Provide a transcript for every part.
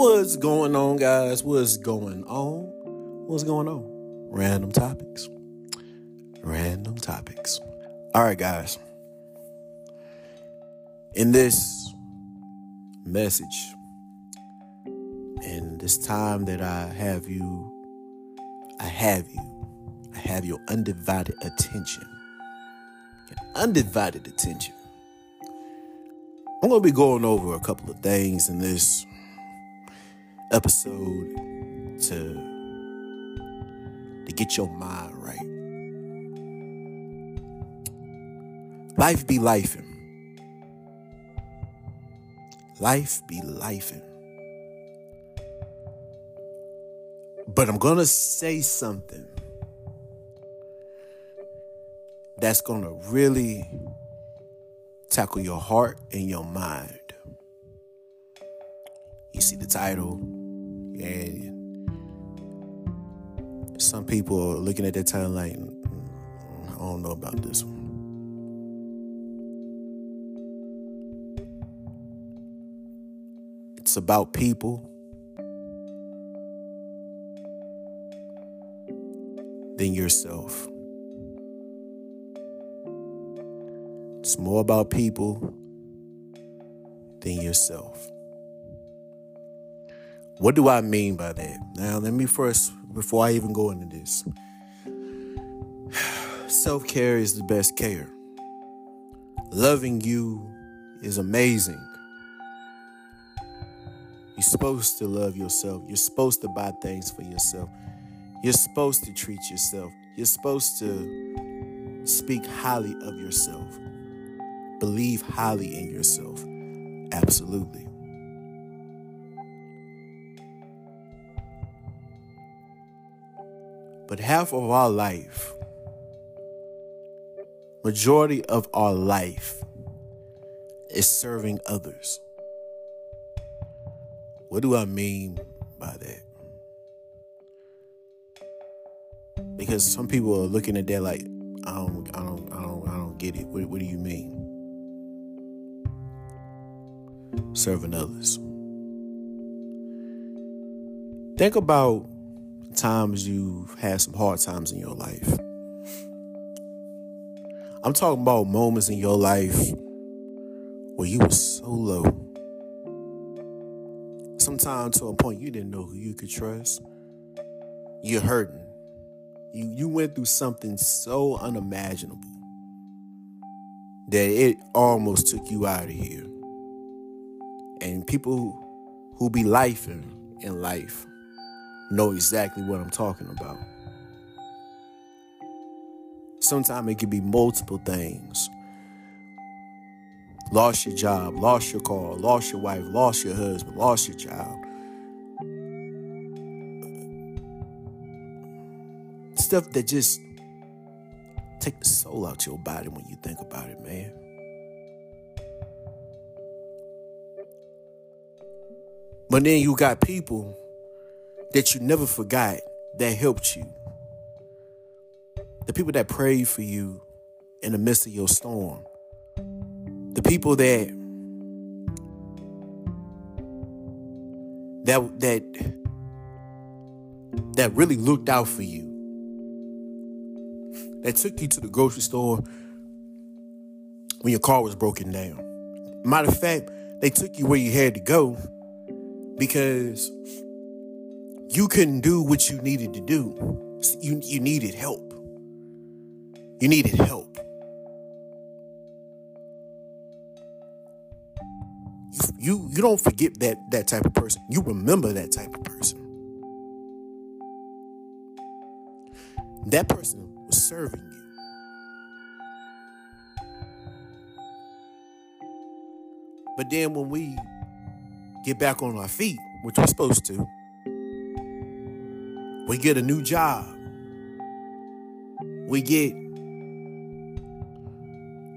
What's going on, guys? What's going on? What's going on? Random topics. Random topics. All right, guys. In this message, in this time that I have you, I have you, I have your undivided attention. Undivided attention. I'm going to be going over a couple of things in this episode to to get your mind right. Life be lifing. Life be lifing. But I'm gonna say something that's gonna really tackle your heart and your mind. You see the title, and some people are looking at that time like, mm, I don't know about this one. It's about people than yourself. It's more about people than yourself. What do I mean by that? Now, let me first, before I even go into this, self care is the best care. Loving you is amazing. You're supposed to love yourself. You're supposed to buy things for yourself. You're supposed to treat yourself. You're supposed to speak highly of yourself. Believe highly in yourself. Absolutely. But half of our life, majority of our life, is serving others. What do I mean by that? Because some people are looking at that like, I don't, I don't, I don't, I don't get it. What, what do you mean? serving others. Think about times you've had some hard times in your life. I'm talking about moments in your life where you were so low. Sometimes to a point you didn't know who you could trust. You're hurting. You you went through something so unimaginable that it almost took you out of here. And people who be lifing in life know exactly what I'm talking about. Sometimes it could be multiple things. Lost your job, lost your car, lost your wife, lost your husband, lost your child. Stuff that just take the soul out your body when you think about it, man. But then you got people that you never forgot that helped you. The people that prayed for you in the midst of your storm. The people that that that that really looked out for you. That took you to the grocery store when your car was broken down. Matter of fact, they took you where you had to go because you couldn't do what you needed to do. You, you needed help. You needed help. You, you, you don't forget that, that type of person. You remember that type of person. That person was serving you. But then when we get back on our feet, which we're supposed to, we get a new job. We get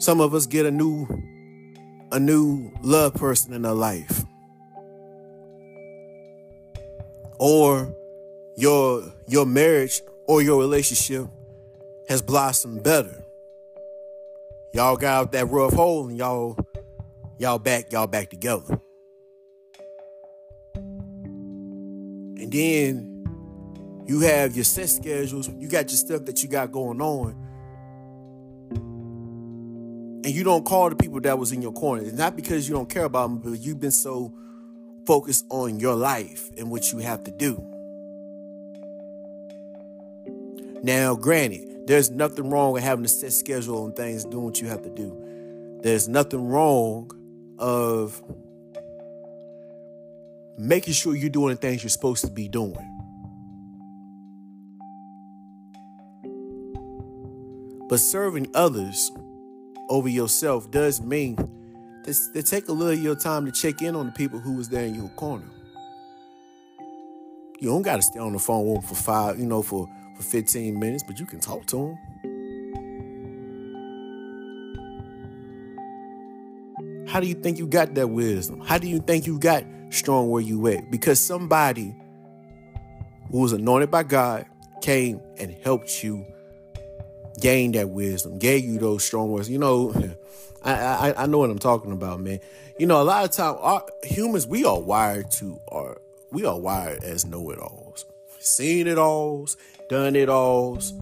some of us get a new a new love person in our life. Or your your marriage or your relationship has blossomed better. Y'all got out that rough hole and y'all y'all back y'all back together. And then you have your set schedules, you got your stuff that you got going on. And you don't call the people that was in your corner. It's not because you don't care about them, but you've been so focused on your life and what you have to do. Now, granted, there's nothing wrong with having a set schedule on things, doing what you have to do. There's nothing wrong of making sure you're doing the things you're supposed to be doing. But serving others over yourself does mean to take a little of your time to check in on the people who was there in your corner. You don't got to stay on the phone with them for five, you know, for, for 15 minutes, but you can talk to them. How do you think you got that wisdom? How do you think you got strong where you at? Because somebody who was anointed by God came and helped you gain that wisdom, gave you those strong words. You know, I, I, I know what I'm talking about, man. You know, a lot of time, our, humans we are wired to are we are wired as know-it-alls, seen it alls, done it alls.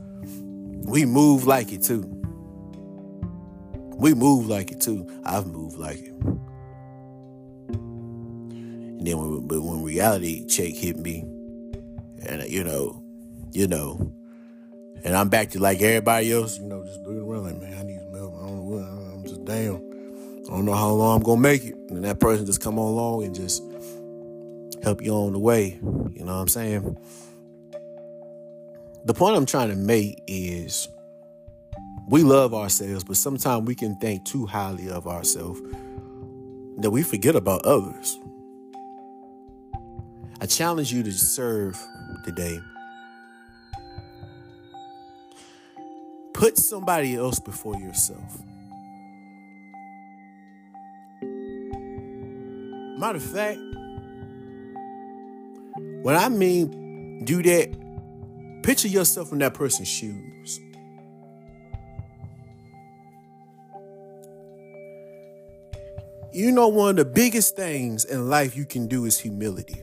We move like it too. We move like it too. I've moved like it. And then, when, but when reality check hit me, and you know, you know, and I'm back to like everybody else, you know, just looking around like, man, I need some help. I don't know what, I'm just down. I don't know how long I'm gonna make it. And that person just come along and just help you on the way. You know what I'm saying? The point I'm trying to make is we love ourselves, but sometimes we can think too highly of ourselves that we forget about others. I challenge you to serve today Put somebody else before yourself. Matter of fact, when I mean do that, picture yourself in that person's shoes. You know, one of the biggest things in life you can do is humility,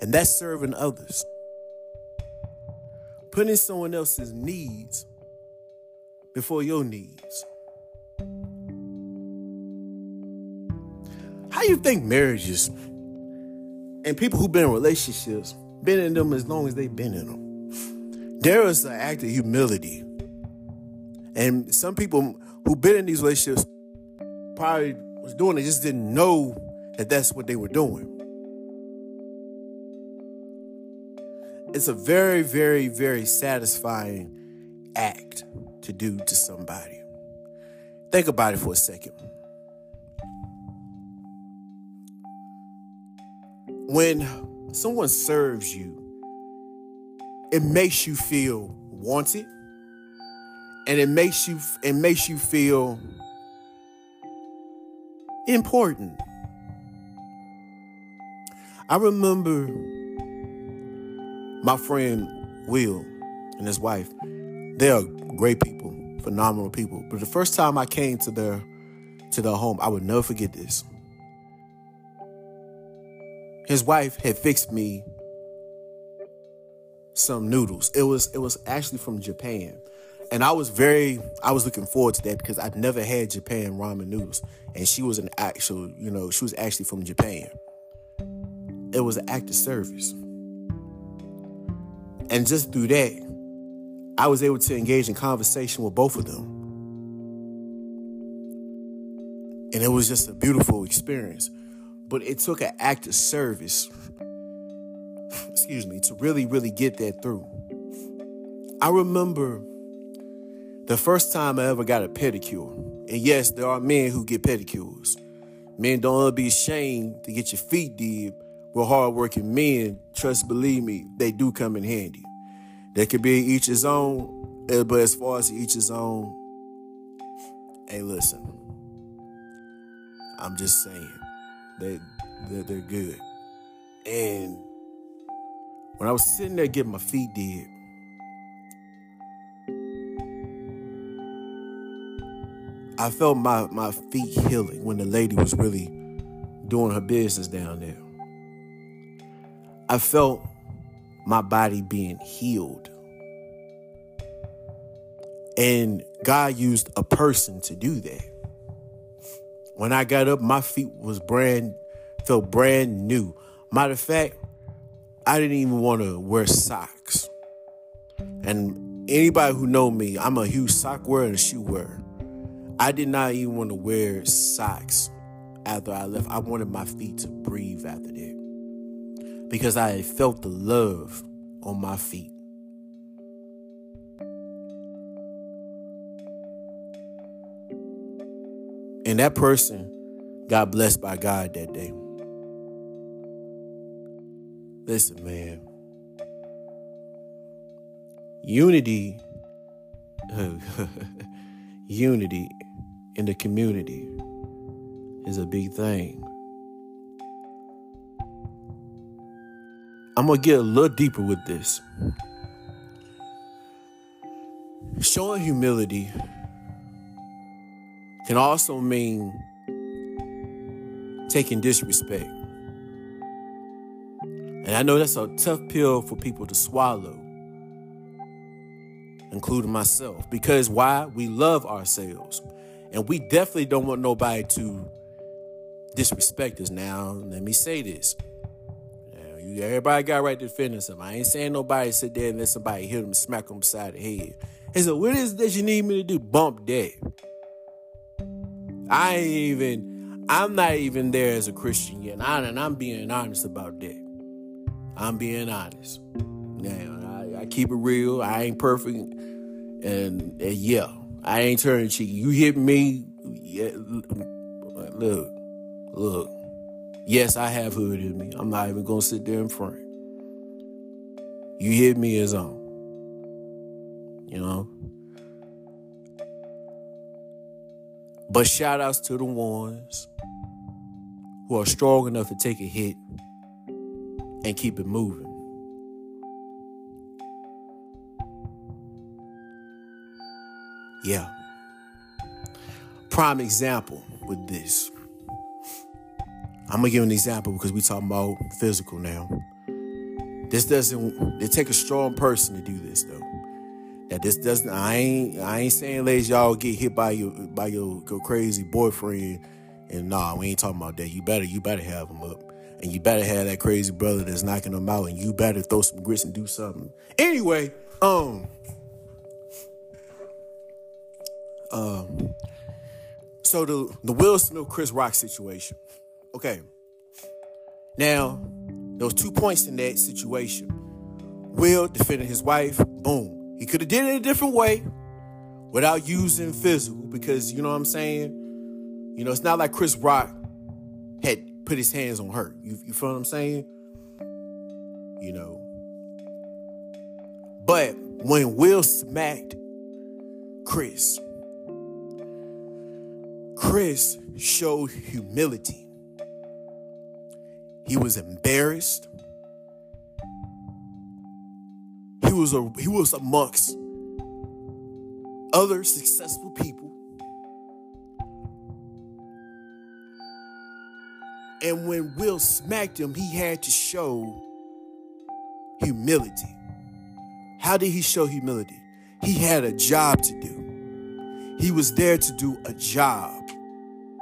and that's serving others putting someone else's needs before your needs. How you think marriages and people who've been in relationships been in them as long as they've been in them? There is an act of humility. And some people who've been in these relationships probably was doing it, just didn't know that that's what they were doing. It's a very, very, very satisfying act to do to somebody. Think about it for a second. When someone serves you, it makes you feel wanted and it makes you it makes you feel important. I remember my friend Will and his wife, they are great people, phenomenal people. But the first time I came to their to their home, I would never forget this. His wife had fixed me some noodles. It was it was actually from Japan. And I was very I was looking forward to that because I'd never had Japan ramen noodles. And she was an actual, you know, she was actually from Japan. It was an act of service. And just through that, I was able to engage in conversation with both of them. And it was just a beautiful experience. But it took an act of service, excuse me, to really, really get that through. I remember the first time I ever got a pedicure. And yes, there are men who get pedicures. Men don't be ashamed to get your feet did with hardworking men, trust, believe me, they do come in handy. There could be each his own, eh, but as far as each his own, hey, listen, I'm just saying, that they're, they're good. And when I was sitting there getting my feet did, I felt my, my feet healing when the lady was really doing her business down there. I felt my body being healed. And God used a person to do that. When I got up, my feet was brand felt brand new. Matter of fact, I didn't even want to wear socks. And anybody who know me, I'm a huge sock wearer and shoe wearer. I did not even want to wear socks after I left. I wanted my feet to breathe after that. Because I had felt the love on my feet. And that person got blessed by God that day. Listen, man. Unity, unity in the community is a big thing. I'm to get a little deeper with this. Showing humility can also mean taking disrespect. And I know that's a tough pill for people to swallow, including myself, because why? We love ourselves. And we definitely don't want nobody to disrespect us. Now, let me say this. Everybody got right to defend themselves. I ain't saying nobody sit there and let somebody hit them, smack them beside the head. And so, what is that you need me to do? Bump that. I ain't even, I'm not even there as a Christian yet. And, I, and I'm being honest about that. I'm being honest. Now, I, I keep it real. I ain't perfect. And, and yeah, I ain't turning cheek. You hit me, yeah, look, look. Yes, I have hood in me. I'm not even gonna sit there in front. You hit me as on. You know? But shout outs to the ones who are strong enough to take a hit and keep it moving. Yeah. Prime example with this. I'm gonna give an example because we talking about physical now. This doesn't. It take a strong person to do this though. That this doesn't. I ain't. I ain't saying, ladies, y'all get hit by your by your, your crazy boyfriend. And nah, we ain't talking about that. You better. You better have him up. And you better have that crazy brother that's knocking them out. And you better throw some grits and do something. Anyway, um, um, so the the Will Smith Chris Rock situation. Okay. Now, there was two points in that situation. Will defending his wife. Boom. He could have did it a different way without using physical because you know what I'm saying. You know, it's not like Chris Rock had put his hands on her. You, you feel what I'm saying? You know. But when Will smacked Chris, Chris showed humility. He was embarrassed. He was a he was amongst other successful people. And when Will smacked him, he had to show humility. How did he show humility? He had a job to do. He was there to do a job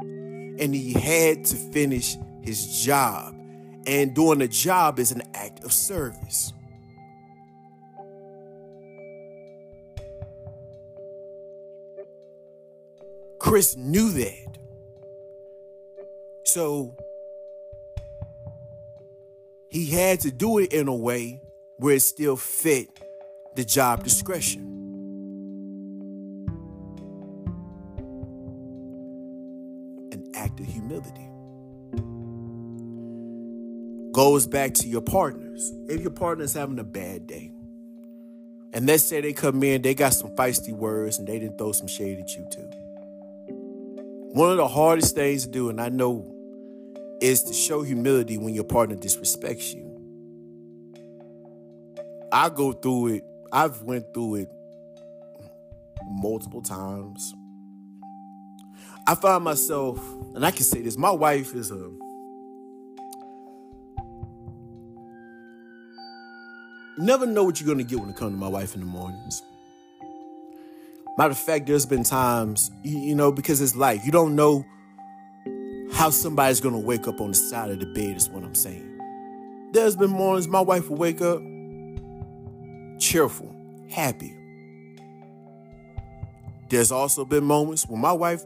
and he had to finish his job. And doing a job is an act of service. Chris knew that. So he had to do it in a way where it still fit the job discretion. An act of humility. Goes back to your partners. If your partner's having a bad day, and let's say they come in, they got some feisty words, and they didn't throw some shade at you too. One of the hardest things to do, and I know, is to show humility when your partner disrespects you. I go through it. I've went through it multiple times. I find myself, and I can say this, my wife is a never know what you're gonna get when it comes to my wife in the mornings. Matter of fact, there's been times, you, know, because it's life. You don't know how somebody's gonna wake up on the side of the bed, is what I'm saying. There's been mornings my wife will wake up cheerful, happy. There's also been moments when my wife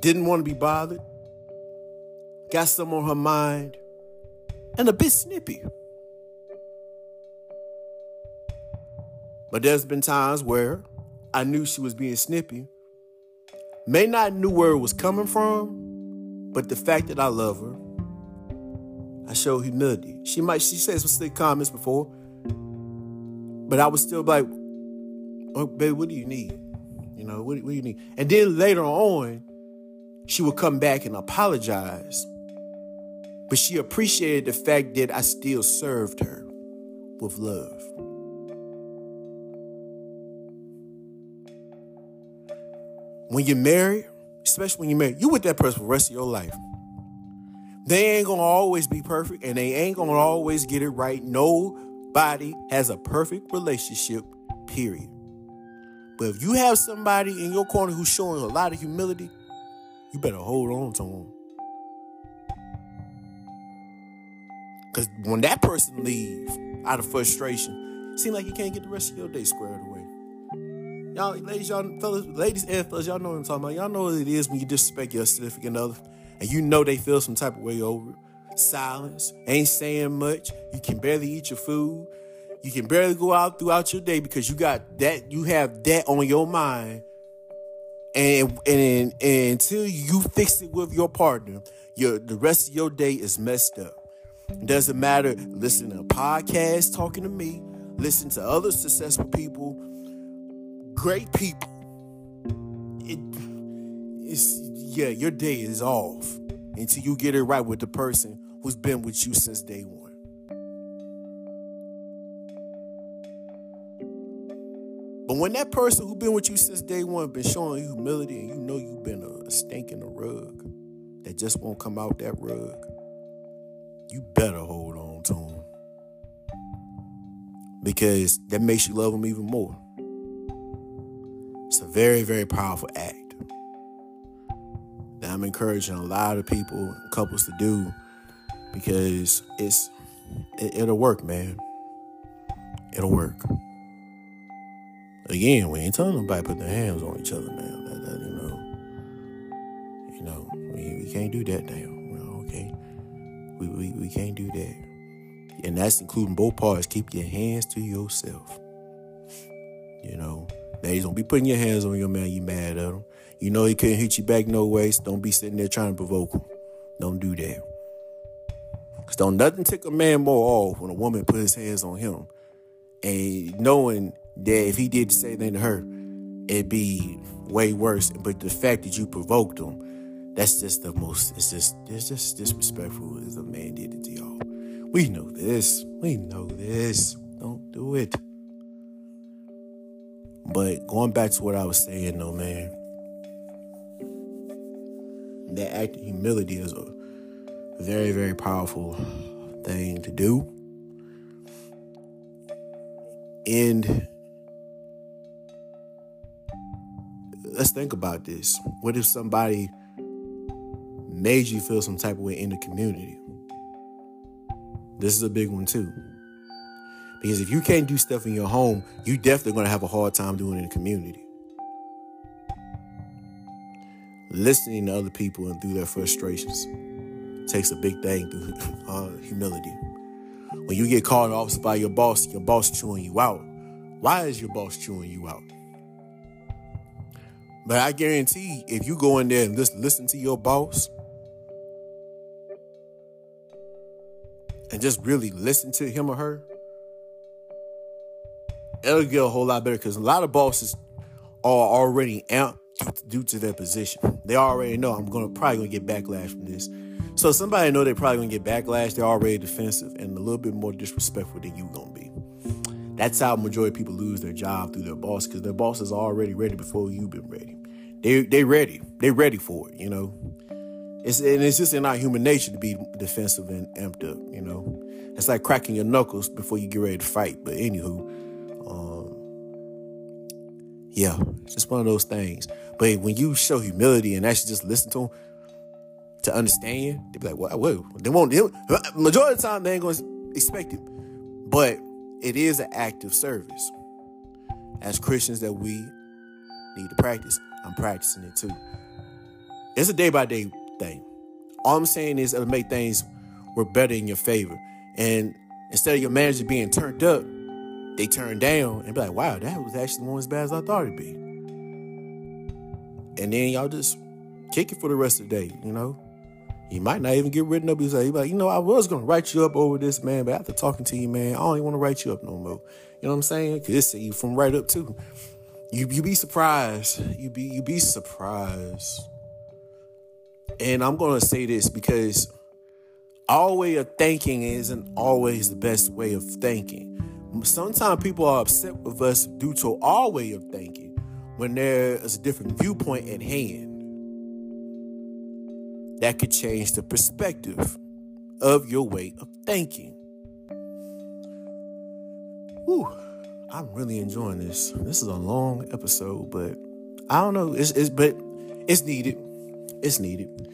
didn't want to be bothered, got some on her mind, and a bit snippy. But there's been times where I knew she was being snippy. May not knew where it was coming from, but the fact that I love her, I show humility. She might she says some slick comments before, but I was still like, "Oh, babe, what do you need? You know, what, what do you need?" And then later on, she would come back and apologize, but she appreciated the fact that I still served her with love. When you're married, especially when you're married, you with that person for the rest of your life. They ain't gonna always be perfect and they ain't gonna always get it right. Nobody has a perfect relationship, period. But if you have somebody in your corner who's showing a lot of humility, you better hold on to them. Because when that person leaves out of frustration, it seem like you can't get the rest of your day squared away. Y'all, ladies, y'all, fellas, ladies and fellas, y'all know what I'm talking about. Y'all know what it is when you disrespect your significant other, and you know they feel some type of way over it. Silence, ain't saying much. You can barely eat your food. You can barely go out throughout your day because you got that. You have that on your mind, and and, and until you fix it with your partner, your the rest of your day is messed up. It doesn't matter. Listen to a podcast talking to me. Listen to other successful people great people, it, it's yeah, your day is off until you get it right with the person who's been with you since day one. But when that person who's been with you since day one been showing you humility and you know you've been a, a stink in the rug that just won't come out that rug, you better hold on to them. Because that makes you love them even more. Very, very powerful act that I'm encouraging a lot of people, couples to do because it's it, it'll work, man. It'll work. Again, we ain't telling nobody put their hands on each other, man. That, that, you know, you know, we, we can't do that now. Okay, we, we we can't do that, and that's including both parts. Keep your hands to yourself. You know, Ladies, don't be putting your hands on your man. You mad at him. You know he couldn't hit you back no ways. So don't be sitting there trying to provoke him. Don't do that. Cause don't nothing tick a man more off when a woman put his hands on him, and knowing that if he did the same thing to her, it'd be way worse. But the fact that you provoked him, that's just the most. It's just it's just disrespectful as a man did it to y'all. We know this. We know this. Don't do it. But going back to what I was saying, though, man, that act of humility is a very, very powerful thing to do. And let's think about this. What if somebody made you feel some type of way in the community? This is a big one, too. Because if you can't do stuff in your home, you definitely going to have a hard time doing it in the community. Listening to other people and through their frustrations takes a big thing through uh, humility. When you get called off by your boss, your boss chewing you out. Why is your boss chewing you out? But I guarantee if you go in there and listen, listen to your boss and just really listen to him or her, it'll get a whole lot better because a lot of bosses are already amped due to their position. They already know I'm gonna probably gonna get backlash from this. So somebody know they're probably gonna get backlash. They're already defensive and a little bit more disrespectful than you gonna be. That's how majority of people lose their job through their boss because their boss is already ready before you've been ready. They they ready. They ready for it. You know. It's and it's just in our human nature to be defensive and amped up. You know. It's like cracking your knuckles before you get ready to fight. But anywho, yeah, it's just one of those things. But when you show humility and actually just listen to them to understand, they be like, "Well, well they won't." They, majority of the time, they ain't gonna expect it. But it is an act of service as Christians that we need to practice. I'm practicing it too. It's a day by day thing. All I'm saying is it'll make things work better in your favor. And instead of your manager being turned up, they turn down and be like, wow, that was actually one as bad as I thought it'd be. And then y'all just kick it for the rest of the day, you know? You might not even get written up. He's like, you know, I was gonna write you up over this, man, but after talking to you, man, I don't even want to write you up no more. You know what I'm saying? Cause it's you from right up too. You you be surprised. You be you be surprised. And I'm gonna say this because our way of thinking isn't always the best way of thinking. Sometimes people are upset with us due to our way of thinking when there is a different viewpoint at hand that could change the perspective of your way of thinking. Whew, I'm really enjoying this. This is a long episode, but I don't know. It's, it's but it's needed. It's needed.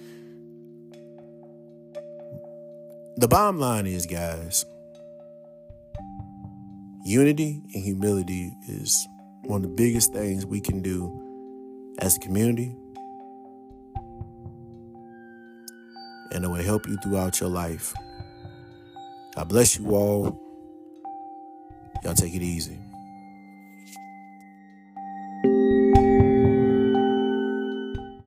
The bottom line is, guys, unity and humility is one of the biggest things we can do as a community and it will help you throughout your life. God bless you all. Y'all take it easy.